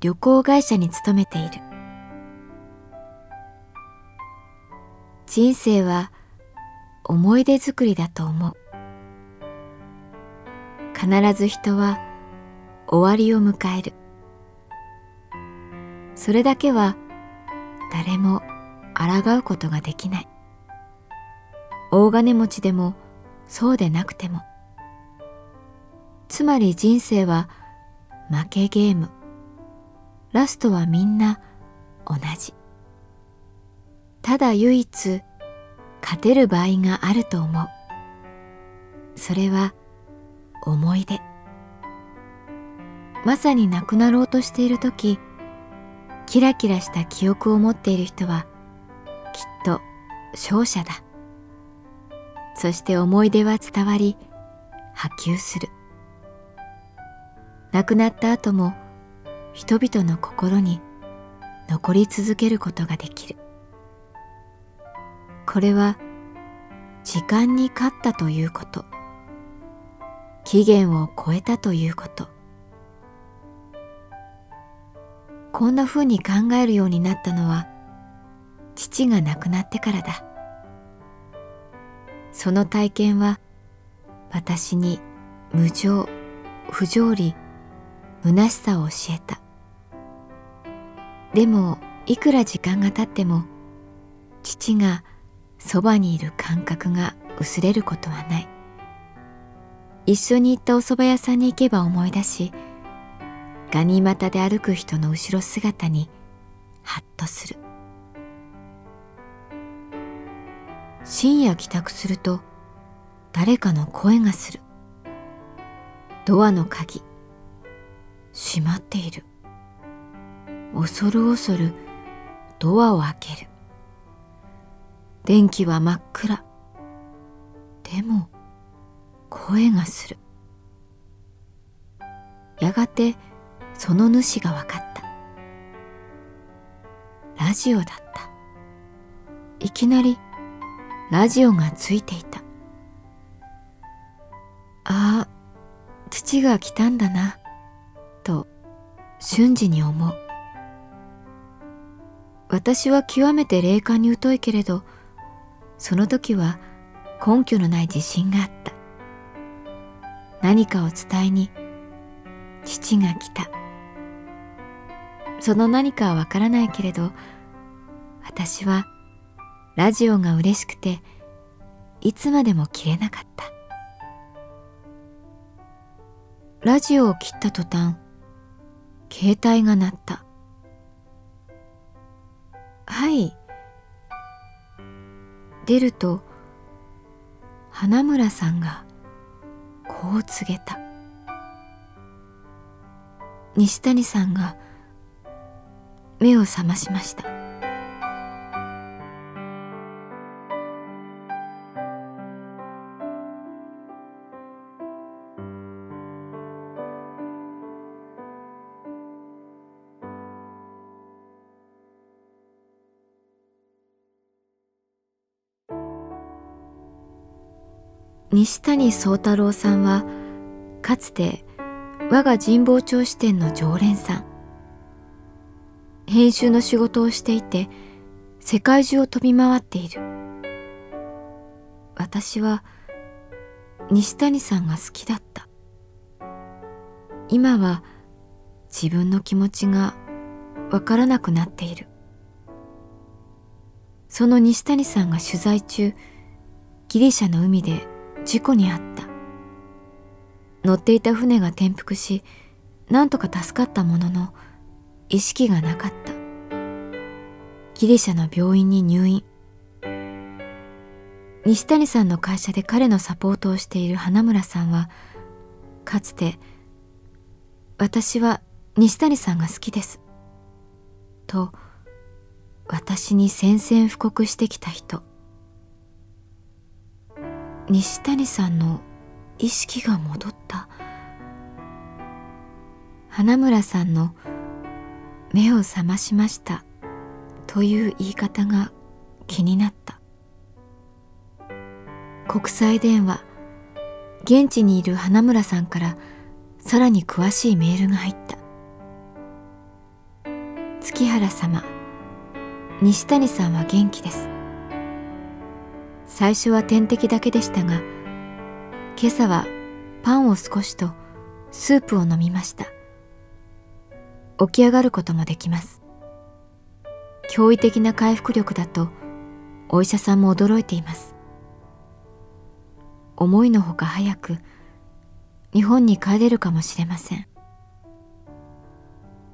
旅行会社に勤めている。人生は思い出作りだと思う。必ず人は終わりを迎える。それだけは誰も抗うことができない。大金持ちでもそうでなくても。つまり人生は負けゲーム。ラストはみんな同じ。ただ唯一勝てる場合があると思う。それは思い出。まさに亡くなろうとしている時キラキラした記憶を持っている人はきっと勝者だ。そして思い出は伝わり波及する。亡くなった後も人々の心に残り続けることができる。これは時間に勝ったということ。期限を超えたということ。こんなふうに考えるようになったのは父が亡くなってからだ。その体験は私に無情不条理虚しさを教えた。でもいくら時間が経っても父がそばにいる感覚が薄れることはない。一緒に行ったお蕎麦屋さんに行けば思い出しガニ股で歩く人の後ろ姿にハッとする。深夜帰宅すると誰かの声がする。ドアの鍵閉まっている。恐る恐るドアを開ける。電気は真っ暗。でも声がする。やがてその主が分かった。ラジオだった。いきなりラジオがついていた。ああ土が来たんだなと瞬時に思う。私は極めて霊感に疎いけれどその時は根拠のない自信があった。何かを伝えに父が来た。その何かはわからないけれど私はラジオが嬉しくていつまでも切れなかった。ラジオを切った途端携帯が鳴った。はい。出ると花村さんがこう告げた。西谷さんが目を覚ましました。西谷宗太郎さんはかつて我が神保町支店の常連さん。編集の仕事をしていて世界中を飛び回っている。私は西谷さんが好きだった。今は自分の気持ちがわからなくなっている。その西谷さんが取材中ギリシャの海で事故に遭った。乗っていた船が転覆しなんとか助かったものの意識がなかった。ギリシャの病院に入院。西谷さんの会社で彼のサポートをしている花村さんはかつて「私は西谷さんが好きです」と私に宣戦布告してきた人。西谷さんの意識が戻った。花村さんの「目を覚ましました」という言い方が気になった。国際電話。現地にいる花村さんからさらに詳しいメールが入った。月原様。西谷さんは元気です。最初は点滴だけでしたが今朝はパンを少しとスープを飲みました。起き上がることもできます。驚異的な回復力だとお医者さんも驚いています。思いのほか早く日本に帰れるかもしれません。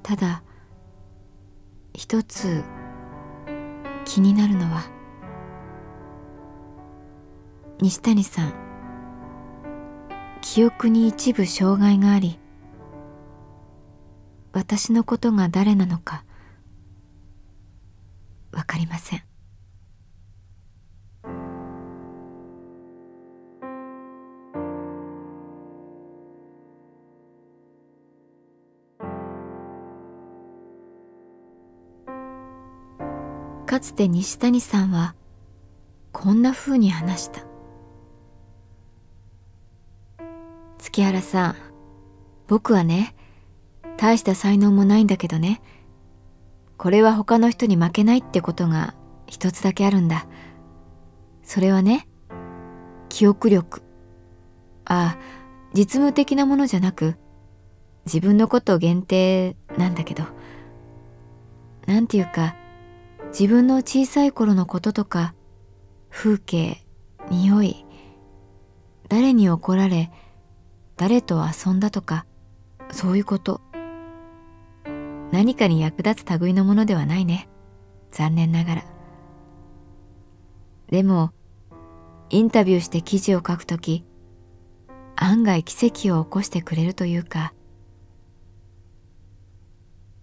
ただ一つ気になるのは西谷さん記憶に一部障害があり私のことが誰なのかわかりません。かつて西谷さんはこんなふうに話した。月原さん僕はね大した才能もないんだけどね。これは他の人に負けないってことが一つだけあるんだ。それはね記憶力。ああ実務的なものじゃなく自分のこと限定なんだけど。なんていうか自分の小さい頃のこととか風景匂い誰に怒られ誰と遊んだとかそういうこと。何かに役立つ類のものではないね。残念ながら。でもインタビューして記事を書くとき案外奇跡を起こしてくれるというか。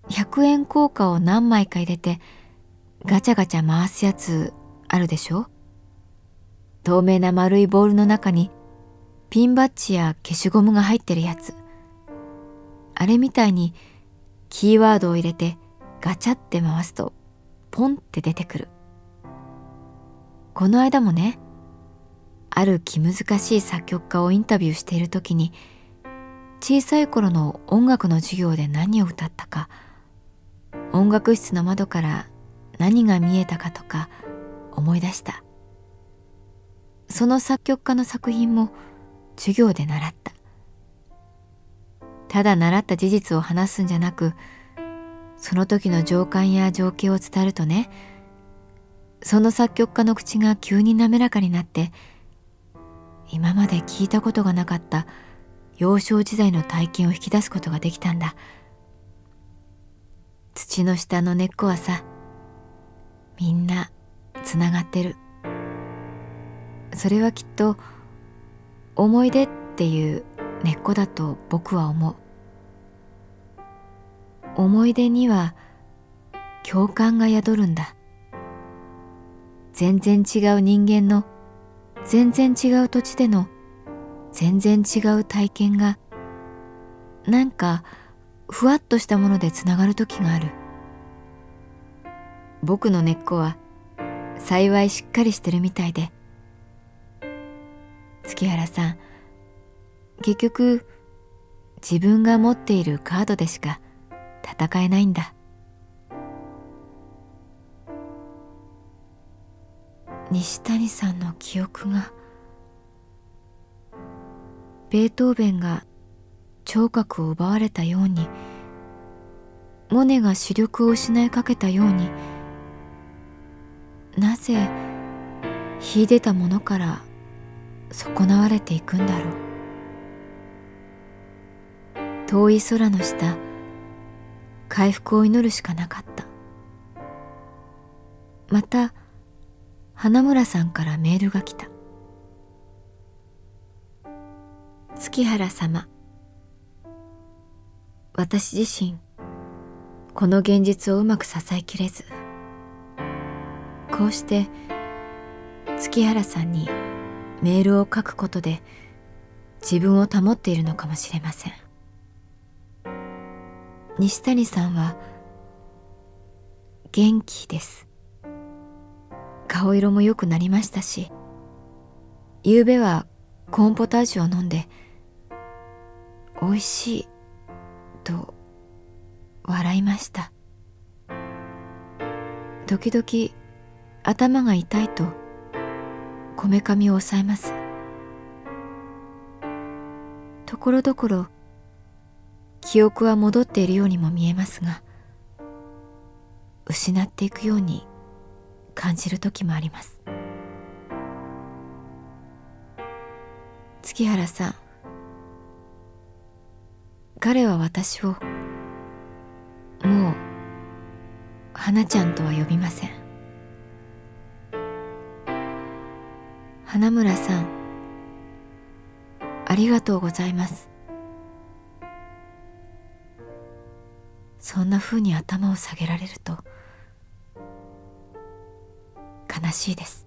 100円硬貨を何枚か入れてガチャガチャ回すやつあるでしょ？透明な丸いボールの中にピンバッジや消しゴムが入ってるやつ。あれみたいにキーワードを入れてガチャって回すとポンって出てくる。この間もねある気難しい作曲家をインタビューしている時に小さい頃の音楽の授業で何を歌ったか音楽室の窓から何が見えたかとか思い出した。その作曲家の作品も授業で習った。ただ習った事実を話すんじゃなくその時の情感や情景を伝えるとねその作曲家の口が急に滑らかになって今まで聞いたことがなかった幼少時代の体験を引き出すことができたんだ。土の下の根っこはさみんなつながってる。それはきっと思い出っていう根っこだと僕は思う。思い出には共感が宿るんだ。全然違う人間の全然違う土地での全然違う体験がなんかふわっとしたものでつながる時がある。僕の根っこは幸いしっかりしてるみたいで月原さん。結局自分が持っているカードでしか戦えないんだ。西谷さんの記憶がベートーベンが聴覚を奪われたようにモネが視力を失いかけたようになぜ秀でたものから損なわれていくんだろう。遠い空の下回復を祈るしかなかった。また花村さんからメールが来た。月原様私自身この現実をうまく支えきれずこうして月原さんにメールを書くことで自分を保っているのかもしれません。西谷さんは元気です。顔色も良くなりましたし昨べはコーンポタージュを飲んで美味しいと笑いました。時々頭が痛いとこめかみを押さえます。ところどころ記憶は戻っているようにも見えますが失っていくように感じる時もあります。月原さん彼は私をもう花ちゃんとは呼びません。花村さんありがとうございます。そんなふうに頭を下げられると悲しいです。